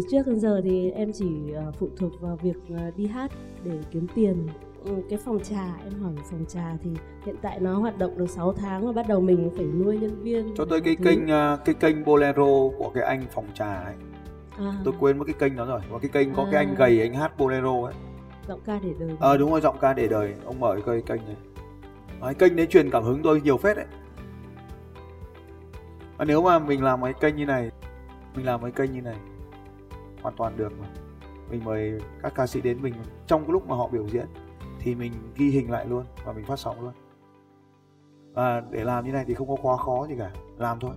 từ trước đến giờ thì em chỉ ờ, phụ thuộc vào việc ờ, đi hát để kiếm tiền. Ừ, cái phòng trà em hỏi phòng trà thì hiện tại nó hoạt động được 6 tháng và bắt đầu mình phải nuôi nhân viên cho tới cái thứ. kênh à, cái kênh bolero của cái anh phòng trà ấy. À, tôi quên mất cái kênh đó rồi. Và cái kênh có cái À. anh gầy anh hát bolero ấy. Giọng ca để đời. Ờ đúng rồi giọng ca để đời. Ông mở cái kênh này. Đấy, kênh đấy truyền cảm hứng tôi nhiều phết đấy. Và nếu mà mình làm cái kênh như này mình làm cái kênh như này hoàn toàn được mà. Mình mời các ca sĩ đến mình trong cái lúc mà họ biểu diễn thì mình ghi hình lại luôn và mình phát sóng luôn. Và để làm như này thì không có quá khó gì cả làm thôi.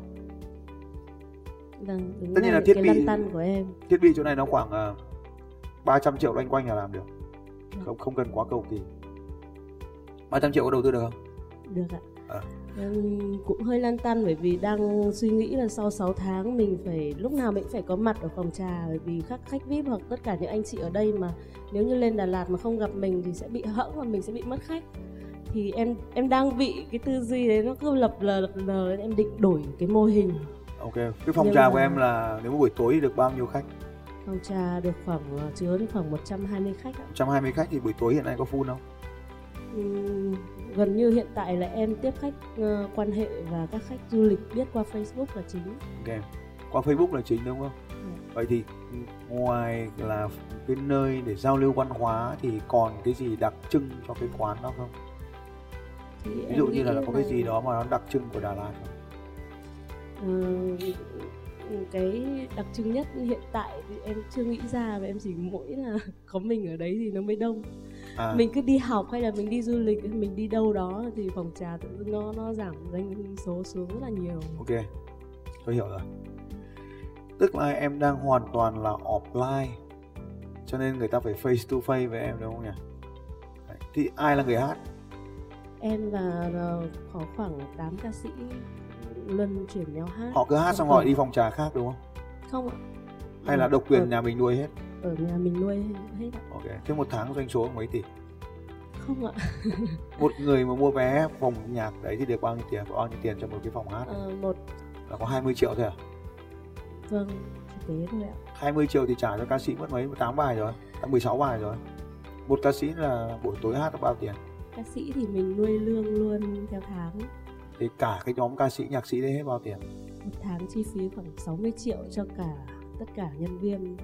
Vâng, đúng Tất nhiên là thiết bị- của em. thiết bị chỗ này nó khoảng uh, 300 triệu loanh quanh là làm được. Dạ. không không cần quá cầu kỳ. 300 triệu có đầu tư được không? Được ạ. À. em cũng hơi lăn tăn bởi vì đang suy nghĩ là sau 6 tháng mình phải lúc nào mình phải có mặt ở phòng trà bởi vì các khách vip hoặc tất cả những anh chị ở đây mà nếu như lên Đà Lạt mà không gặp mình thì sẽ bị hẫng và mình sẽ bị mất khách. Thì em em đang bị cái tư duy đấy nó cứ lập lờ lập lờ em định đổi cái mô hình. Ok cái phòng Nhưng trà mà- của em là nếu buổi tối thì được bao nhiêu khách? Phòng trà được khoảng ờ, chứa đến khoảng 120 khách ạ. 120 khách thì buổi tối hiện nay có full không gần như hiện tại là em tiếp khách ờ, quan hệ và các khách du lịch biết qua Facebook là chính. Ok qua Facebook là chính đúng không? Vậy thì ngoài là cái nơi để giao lưu văn hóa thì còn cái gì đặc trưng cho cái quán đó không? Thì ví dụ như nghĩ là có cái gì đó mà nó đặc trưng của Đà Lạt không? Ờ, cái đặc trưng nhất hiện tại thì em chưa nghĩ ra và em chỉ mỗi là có mình ở đấy thì nó mới đông à. Mình cứ đi học hay là mình đi du lịch mình đi đâu đó thì phòng trà tự dưng nó nó giảm doanh số xuống rất là nhiều. Ok tôi hiểu rồi. Tức là em đang hoàn toàn là offline cho nên người ta phải face to face với em đúng không nhỉ? Đấy. thì ai là người hát? Em và ờ, có khoảng 8 ca sĩ luân chuyển nhau hát. Họ cứ hát xong không- đi phòng trà khác đúng không? Không ạ. Hay là độc quyền ở, nhà mình nuôi hết ở nhà mình nuôi hết. Ok thế một tháng doanh số mấy tỷ? Không ạ. Một người mà mua vé phòng nhạc đấy thì được bao nhiêu tiền? Bao nhiêu tiền cho một cái phòng hát? Ờ, một. Là có 20 triệu thôi à? Vâng thực tế thôi ạ. 20 triệu thì trả cho ca sĩ mất mấy? 8 bài rồi 16 bài rồi. Một ca sĩ là buổi tối hát bao tiền? Ca sĩ thì mình nuôi lương luôn theo tháng. Thì cả cái nhóm ca sĩ nhạc sĩ đấy hết bao tiền? Một tháng chi phí khoảng 60 triệu cho cả tất cả nhân viên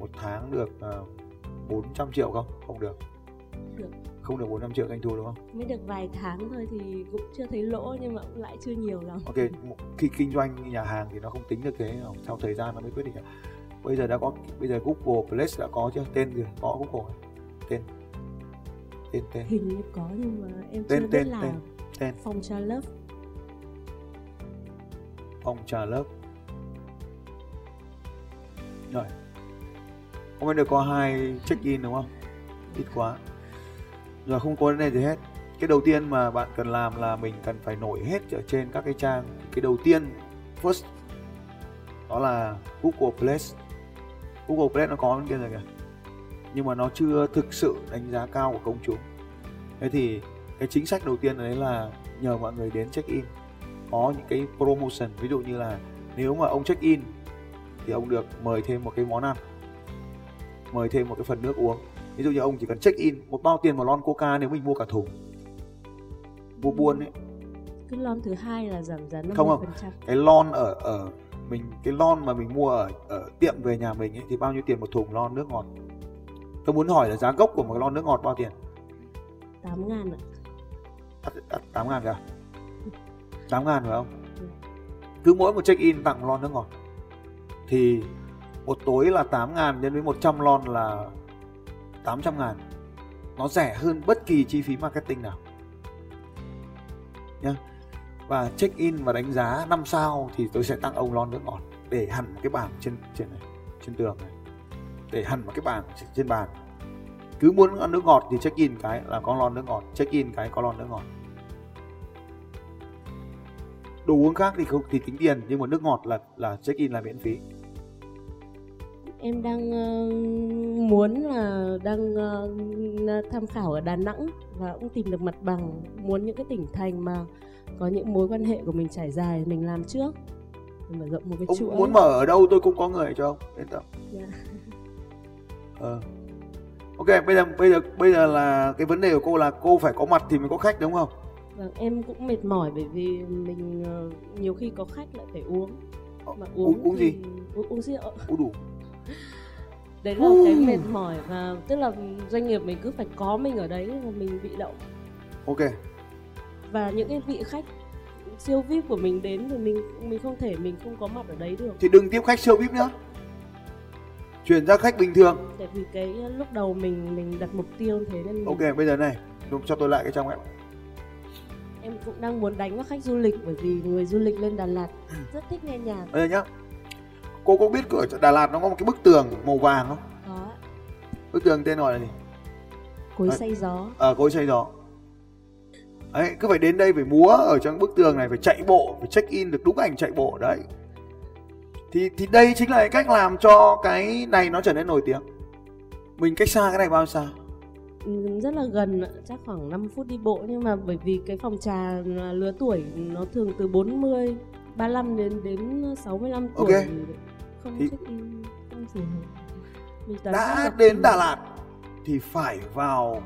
một tháng được uh, 400 triệu không? Không được. Được. Không được 400 triệu doanh thu đúng không? Mới được vài tháng thôi thì cũng chưa thấy lỗ nhưng mà cũng lại chưa nhiều lắm. Ok khi kinh doanh nhà hàng thì nó không tính được thế sau thời gian nó mới quyết định bây giờ đã có bây giờ Google Place đã có chưa? Tên gì? Có Google tên. Tên tên. Hình như có nhưng mà em Tên, chưa biết tên, là tên, tên. phòng trà lớp. Phòng trà lớp. Rồi hôm nay được có hai check in đúng không? Ít quá. Rồi không có cái này gì hết. Cái đầu tiên mà bạn cần làm là mình cần phải nổi hết ở trên các cái trang. Cái đầu tiên, first, đó là Google Play. Google Play nó có bên kia rồi kìa. Nhưng mà nó chưa thực sự đánh giá cao của công chúng. Thế thì cái chính sách đầu tiên đấy là nhờ mọi người đến check in có những cái promotion, ví dụ như là nếu mà ông check in thì ông được mời thêm một cái món ăn mời thêm một cái phần nước uống. Ví dụ như ông chỉ cần check in một bao tiền một lon coca nếu mình mua cả thùng. Mua buôn ấy. Cái lon thứ hai là giảm giá 50% Không, không. cái lon ở ở mình cái lon mà mình mua ở ở tiệm về nhà mình ấy thì bao nhiêu tiền một thùng lon nước ngọt? Tôi muốn hỏi là giá gốc của một lon nước ngọt bao tiền? 8 ngàn ạ. Đắt 8 ngàn cả 8 ngàn phải không? Cứ mỗi một check in tặng lon nước ngọt thì một tối là 8 ngàn nhân với 100 lon là 800 ngàn. Nó rẻ hơn bất kỳ chi phí marketing nào. Nhá. Và check in và đánh giá 5 sao thì tôi sẽ tặng ông lon nước ngọt để hẳn một cái bảng trên trên này, trên tường này. Để hẳn một cái bảng trên bàn. Cứ muốn ăn nước ngọt thì check in cái là có lon nước ngọt, check in cái có lon nước ngọt. Đồ uống khác thì không, thì tính tiền, nhưng mà nước ngọt là là check in là miễn phí em đang ờ, muốn là đang ờ, tham khảo ở Đà Nẵng và cũng tìm được mặt bằng muốn những cái tỉnh thành mà có những mối quan hệ của mình trải dài mình làm trước. Mình mở rộng một cái ông chuỗi. muốn mở ở đâu? Tôi cũng có người cho ông. Yên tâm. Dạ. ờ. ok bây giờ bây giờ bây giờ là cái vấn đề của cô là cô phải có mặt thì mới có khách đúng không? Vâng, em cũng mệt mỏi bởi vì mình nhiều khi có khách lại phải uống. Mà uống- uống uống thì- gì? uống, uống rượu. Uống đủ đấy là cái mệt mỏi và tức là doanh nghiệp mình cứ phải có mình ở đấy và mình bị động. Ok. Và những cái vị khách siêu vip của mình đến thì mình mình không thể mình không có mặt ở đấy được. Thì đừng tiếp khách siêu vip nữa chuyển ra khách bình thường. Tại vì cái lúc đầu mình mình đặt mục tiêu thế nên mình, ok bây giờ này đúng cho tôi lại cái trang web. Em cũng đang muốn đánh vào khách du lịch bởi vì người du lịch lên Đà Lạt rất thích nghe nhạc. Bây giờ nhá cô có biết cửa Đà Lạt nó có một cái bức tường màu vàng không? Có. Bức tường tên gọi là gì? Cối Đấy. say gió. Ở cối xây gió. Đấy cứ phải đến đây phải múa ở trong bức tường này phải chạy bộ phải check in được đúng ảnh chạy bộ đấy. Thì thì đây chính là cái cách làm cho cái này nó trở nên nổi tiếng. Mình cách xa cái này bao xa? Rất là gần chắc khoảng 5 phút đi bộ nhưng mà bởi vì cái phòng trà là lứa tuổi nó thường từ 40 35 đến đến 65 tuổi Ok. Không Thì- check in không hợp mình đã đến Đà Lạt thì phải vào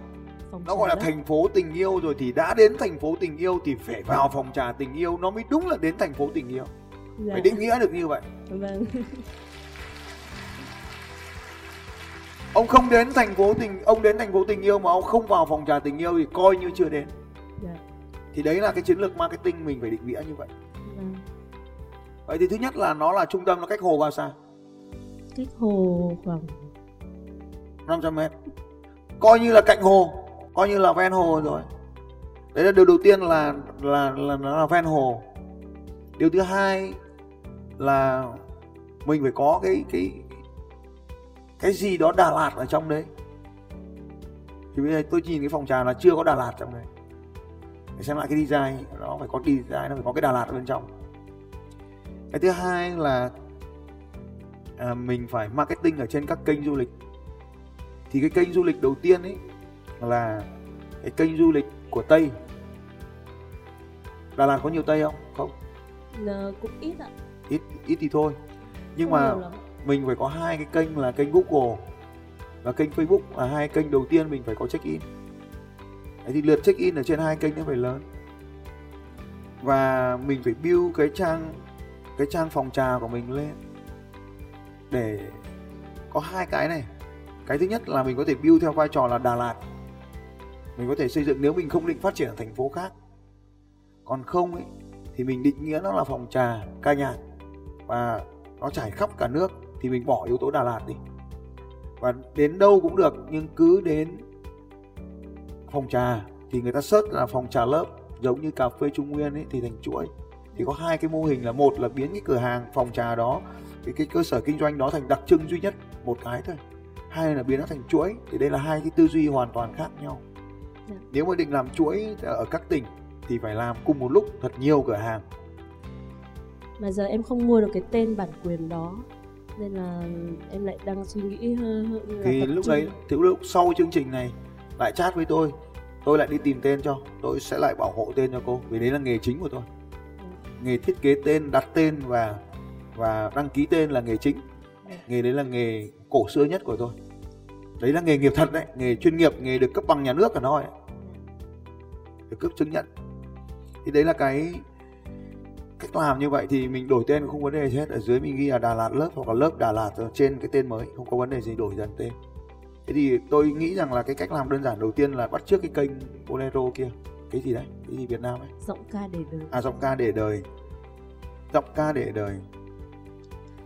phòng nó gọi là đó. thành phố tình yêu rồi thì đã đến thành phố tình yêu thì phải vào phòng trà tình yêu. Nó mới đúng là đến thành phố tình yêu. Dạ. phải định nghĩa được như vậy. Vâng. Ông không đến thành phố tình ông đến thành phố tình yêu mà ông không vào phòng trà tình yêu thì coi như chưa đến. Dạ. Thì đấy là cái chiến lược marketing mình phải định nghĩa như vậy. Vâng vậy thì thứ nhất là nó là trung tâm nó cách hồ bao xa? Cách hồ khoảng 500 mét. Coi như là cạnh hồ coi như là ven hồ rồi. Đấy là điều đầu tiên là là là nó là ven hồ. Điều thứ hai là mình phải có cái cái cái gì đó Đà Lạt ở trong đấy. Thì bây giờ tôi nhìn cái phòng trà là chưa có Đà Lạt trong đấy. Để xem lại cái design nó phải có design nó phải có cái Đà Lạt ở bên trong cái thứ hai là à, mình phải marketing ở trên các kênh du lịch thì cái kênh du lịch đầu tiên ấy là cái kênh du lịch của Tây Đà Lạt có nhiều Tây không? Không, là cũng ít ạ ít ít thì thôi. Nhưng không mà mình phải có hai cái kênh là kênh Google và kênh Facebook là hai kênh đầu tiên mình phải có check in. Đấy thì lượt check in ở trên hai kênh nó phải lớn. Và mình phải build cái trang cái trang phòng trà của mình lên để có hai cái này. Cái thứ nhất là mình có thể build theo vai trò là Đà Lạt. Mình có thể xây dựng nếu mình không định phát triển ở thành phố khác. Còn không ấy, thì mình định nghĩa nó là phòng trà, ca nhạc và nó trải khắp cả nước, thì mình bỏ yếu tố Đà Lạt đi và đến đâu cũng được, nhưng cứ đến phòng trà, thì người ta search là phòng trà lớp, giống như cà phê Trung Nguyên ấy, thì thành chuỗi thì có hai cái mô hình là một là biến cái cửa hàng phòng trà đó cái cái cơ sở kinh doanh đó thành đặc trưng duy nhất một cái thôi. Hai là biến nó thành chuỗi thì đây là hai cái tư duy hoàn toàn khác nhau. Dạ. nếu mà định làm chuỗi ở các tỉnh thì phải làm cùng một lúc thật nhiều cửa hàng. Mà giờ em không mua được cái tên bản quyền đó nên là em lại đang suy nghĩ hơn là thì lúc đấy thì lúc sau chương trình này lại chat với tôi. Tôi lại đi tìm tên cho tôi sẽ lại bảo hộ tên cho cô vì đấy là nghề chính của tôi nghề thiết kế tên đặt tên và và đăng ký tên là nghề chính. Nghề đấy là nghề cổ xưa nhất của tôi. Đấy là nghề nghiệp thật đấy nghề chuyên nghiệp nghề được cấp bằng nhà nước cả nó ấy. được cấp chứng nhận. Thì đấy là cái cách làm như vậy thì mình đổi tên không vấn đề gì hết. Ở dưới mình ghi là Đà Lạt lớp hoặc là lớp Đà Lạt ở trên cái tên mới không có vấn đề gì đổi dần tên. Thế thì tôi nghĩ rằng là cái cách làm đơn giản đầu tiên là bắt trước cái kênh Bolero kia cái gì đấy? Cái gì Việt Nam ấy? Giọng ca để đời. À giọng ca để đời. Giọng ca để đời.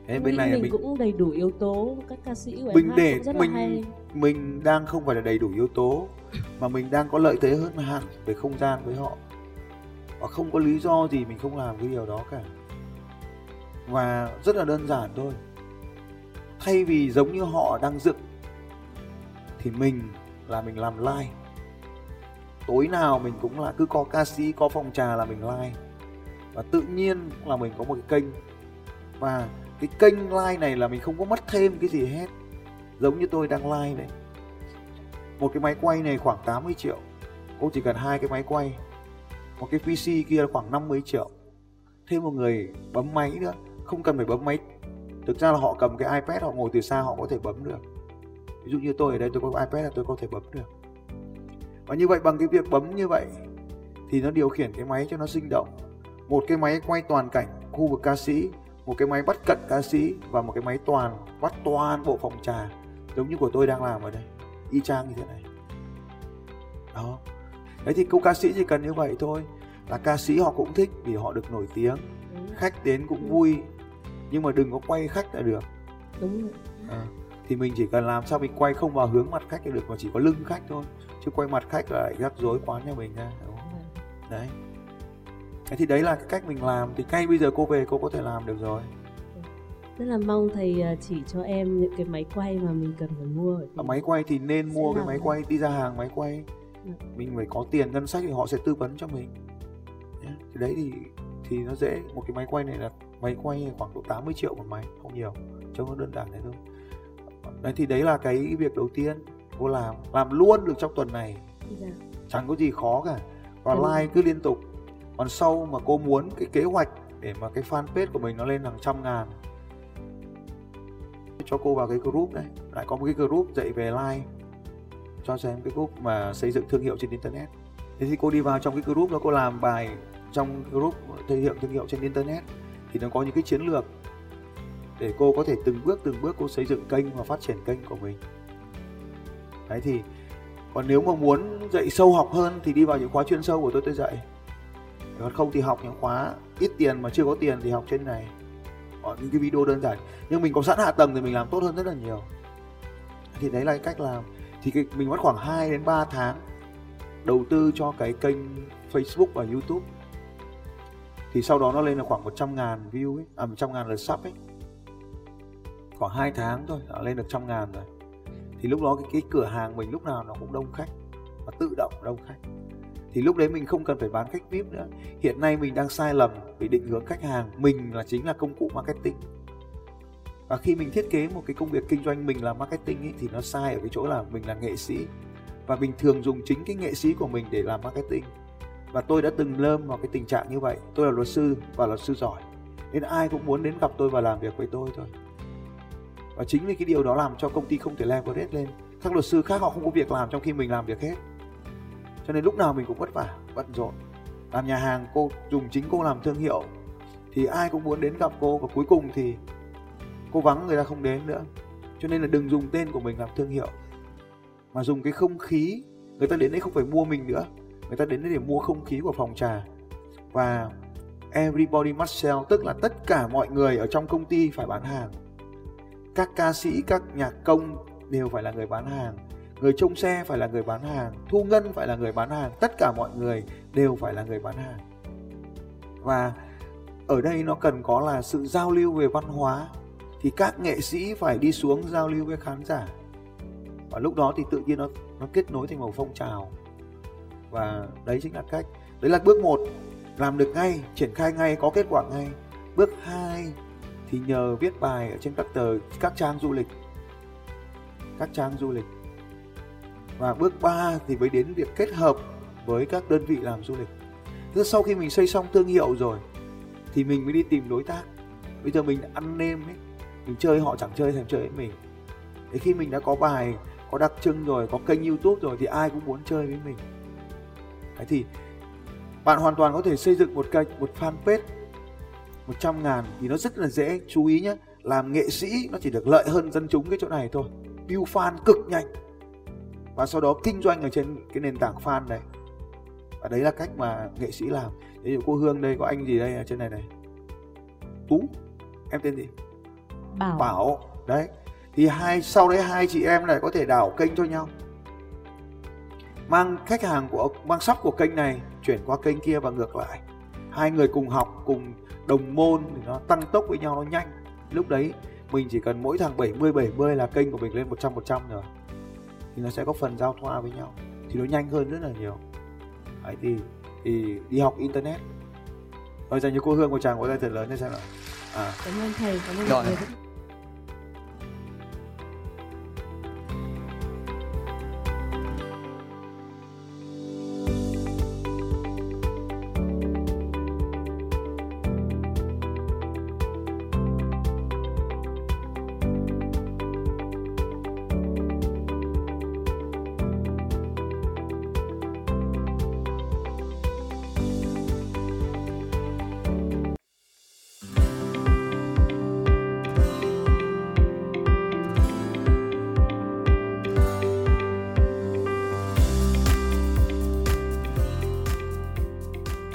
Thế bên này mình, mình cũng đầy đủ yếu tố các ca sĩ của mình để cũng rất mình là hay. mình đang không phải là đầy đủ yếu tố mà mình đang có lợi thế hơn hẳn về không gian với họ. Và không có lý do gì mình không làm cái điều đó cả. Và rất là đơn giản thôi. Thay vì giống như họ đang dựng thì mình là mình làm like tối nào mình cũng là cứ có ca sĩ, có phòng trà là mình like. Và tự nhiên là mình có một cái kênh. Và cái kênh like này là mình không có mất thêm cái gì hết. Giống như tôi đang like này. Một cái máy quay này khoảng 80 triệu. Cô chỉ cần hai cái máy quay. Một cái PC kia khoảng 50 triệu. Thêm một người bấm máy nữa. Không cần phải bấm máy. Thực ra là họ cầm cái iPad họ ngồi từ xa họ có thể bấm được. Ví dụ như tôi ở đây tôi có iPad là tôi có thể bấm được và như vậy bằng cái việc bấm như vậy thì nó điều khiển cái máy cho nó sinh động. Một cái máy quay toàn cảnh khu vực ca sĩ một cái máy bắt cận ca sĩ và một cái máy toàn bắt toàn bộ phòng trà giống như của tôi đang làm ở đây. Y chang như thế này. Đó. Đấy thì cô ca sĩ chỉ cần như vậy thôi. Là ca sĩ họ cũng thích vì họ được nổi tiếng. Khách đến cũng vui. Nhưng mà đừng có quay khách là được. Đúng rồi. À, thì mình chỉ cần làm sao mình quay không vào hướng mặt khách là được mà chỉ có lưng khách thôi chứ quay mặt khách là rắc rối quán nhà mình ra. Đúng không? đấy. Thế thì đấy là cái cách mình làm. Thì ngay bây giờ cô về cô có thể làm được rồi. Rất là mong thầy à, chỉ cho em những cái máy quay mà mình cần phải mua à, máy quay thì nên mua cái máy quay đi ra hàng máy quay. Ừ. mình phải có tiền ngân sách thì họ sẽ tư vấn cho mình. Thì đấy thì thì nó dễ. Một cái máy quay này là máy quay khoảng độ 80 triệu một máy không nhiều. Trông nó đơn giản thế thôi. Đấy thì đấy là cái việc đầu tiên cô làm làm luôn được trong tuần này. Dạ. chẳng có gì khó cả. Và ừ. like cứ liên tục. Còn sau mà cô muốn cái kế hoạch để mà cái fanpage của mình nó lên hàng trăm ngàn cho cô vào cái group đấy. Lại có một cái group dạy về like cho xem cái group mà xây dựng thương hiệu trên internet. Thế thì cô đi vào trong cái group đó cô làm bài trong group thể hiện thương hiệu trên internet thì nó có những cái chiến lược để cô có thể từng bước từng bước cô xây dựng kênh và phát triển kênh của mình đấy thì còn nếu mà muốn dạy sâu học hơn thì đi vào những khóa chuyên sâu của tôi tôi dạy. Còn không thì học những khóa ít tiền mà chưa có tiền thì học trên này. Có những cái video đơn giản. Nhưng mình có sẵn hạ tầng thì mình làm tốt hơn rất là nhiều. Thì đấy là cái cách làm. Thì cái, mình mất khoảng 2 đến 3 tháng đầu tư cho cái kênh Facebook và YouTube. Thì sau đó nó lên là khoảng 100 ngàn view ấy, à 100 ngàn lượt sub ấy. Khoảng 2 tháng thôi đã lên được trăm ngàn rồi thì lúc đó cái, cái cửa hàng mình lúc nào nó cũng đông khách và tự động đông khách. Thì lúc đấy mình không cần phải bán khách vip nữa. Hiện nay mình đang sai lầm vì định hướng khách hàng mình là chính là công cụ marketing. Và khi mình thiết kế một cái công việc kinh doanh mình là marketing ấy, thì nó sai ở cái chỗ là mình là nghệ sĩ. Và mình thường dùng chính cái nghệ sĩ của mình để làm marketing. Và tôi đã từng lơm vào cái tình trạng như vậy. Tôi là luật sư và luật sư giỏi. Nên ai cũng muốn đến gặp tôi và làm việc với tôi thôi và chính vì cái điều đó làm cho công ty không thể leverage lên. Các luật sư khác họ không có việc làm trong khi mình làm việc hết. Cho nên lúc nào mình cũng vất vả, bận rộn. Làm nhà hàng, cô dùng chính cô làm thương hiệu. Thì ai cũng muốn đến gặp cô và cuối cùng thì cô vắng, người ta không đến nữa. Cho nên là đừng dùng tên của mình làm thương hiệu. Mà dùng cái không khí, người ta đến đây không phải mua mình nữa. Người ta đến đấy để mua không khí của phòng trà. Và everybody must sell, tức là tất cả mọi người ở trong công ty phải bán hàng các ca sĩ, các nhạc công đều phải là người bán hàng. Người trông xe phải là người bán hàng, thu ngân phải là người bán hàng, tất cả mọi người đều phải là người bán hàng. Và ở đây nó cần có là sự giao lưu về văn hóa, thì các nghệ sĩ phải đi xuống giao lưu với khán giả. Và lúc đó thì tự nhiên nó nó kết nối thành một phong trào. Và đấy chính là cách. Đấy là bước một, làm được ngay, triển khai ngay, có kết quả ngay. Bước hai thì nhờ viết bài ở trên các tờ, các trang du lịch. Các trang du lịch. Và bước 3 thì mới đến việc kết hợp với các đơn vị làm du lịch. Tức sau khi mình xây xong thương hiệu rồi, thì mình mới đi tìm đối tác. Bây giờ mình ăn nêm ấy, mình chơi họ chẳng chơi, thèm chơi với mình. Thế khi mình đã có bài, có đặc trưng rồi, có kênh youtube rồi thì ai cũng muốn chơi với mình. Đấy thì bạn hoàn toàn có thể xây dựng một kênh một fanpage 100 ngàn thì nó rất là dễ. Chú ý nhé làm nghệ sĩ nó chỉ được lợi hơn dân chúng cái chỗ này thôi. Build fan cực nhanh. Và sau đó kinh doanh ở trên cái nền tảng fan này. Và đấy là cách mà nghệ sĩ làm. Ví dụ cô Hương đây có anh gì đây ở trên này này? Tú em tên gì? Bảo. Bảo. Đấy. Thì hai sau đấy hai chị em này có thể đảo kênh cho nhau. Mang khách hàng của mang sắp của kênh này chuyển qua kênh kia và ngược lại. Hai người cùng học cùng đồng môn thì nó tăng tốc với nhau nó nhanh. Lúc đấy mình chỉ cần mỗi thằng 70 70 là kênh của mình lên 100 100 rồi. Thì nó sẽ có phần giao thoa với nhau. Thì nó nhanh hơn rất là nhiều. Đấy thì thì đi học internet. Rồi dành cho cô Hương một chàng có tay thật lớn như xem nào à. Cảm ơn thầy cảm ơn Rồi.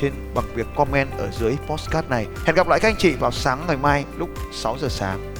trên bằng việc comment ở dưới postcard này. Hẹn gặp lại các anh chị vào sáng ngày mai lúc 6 giờ sáng.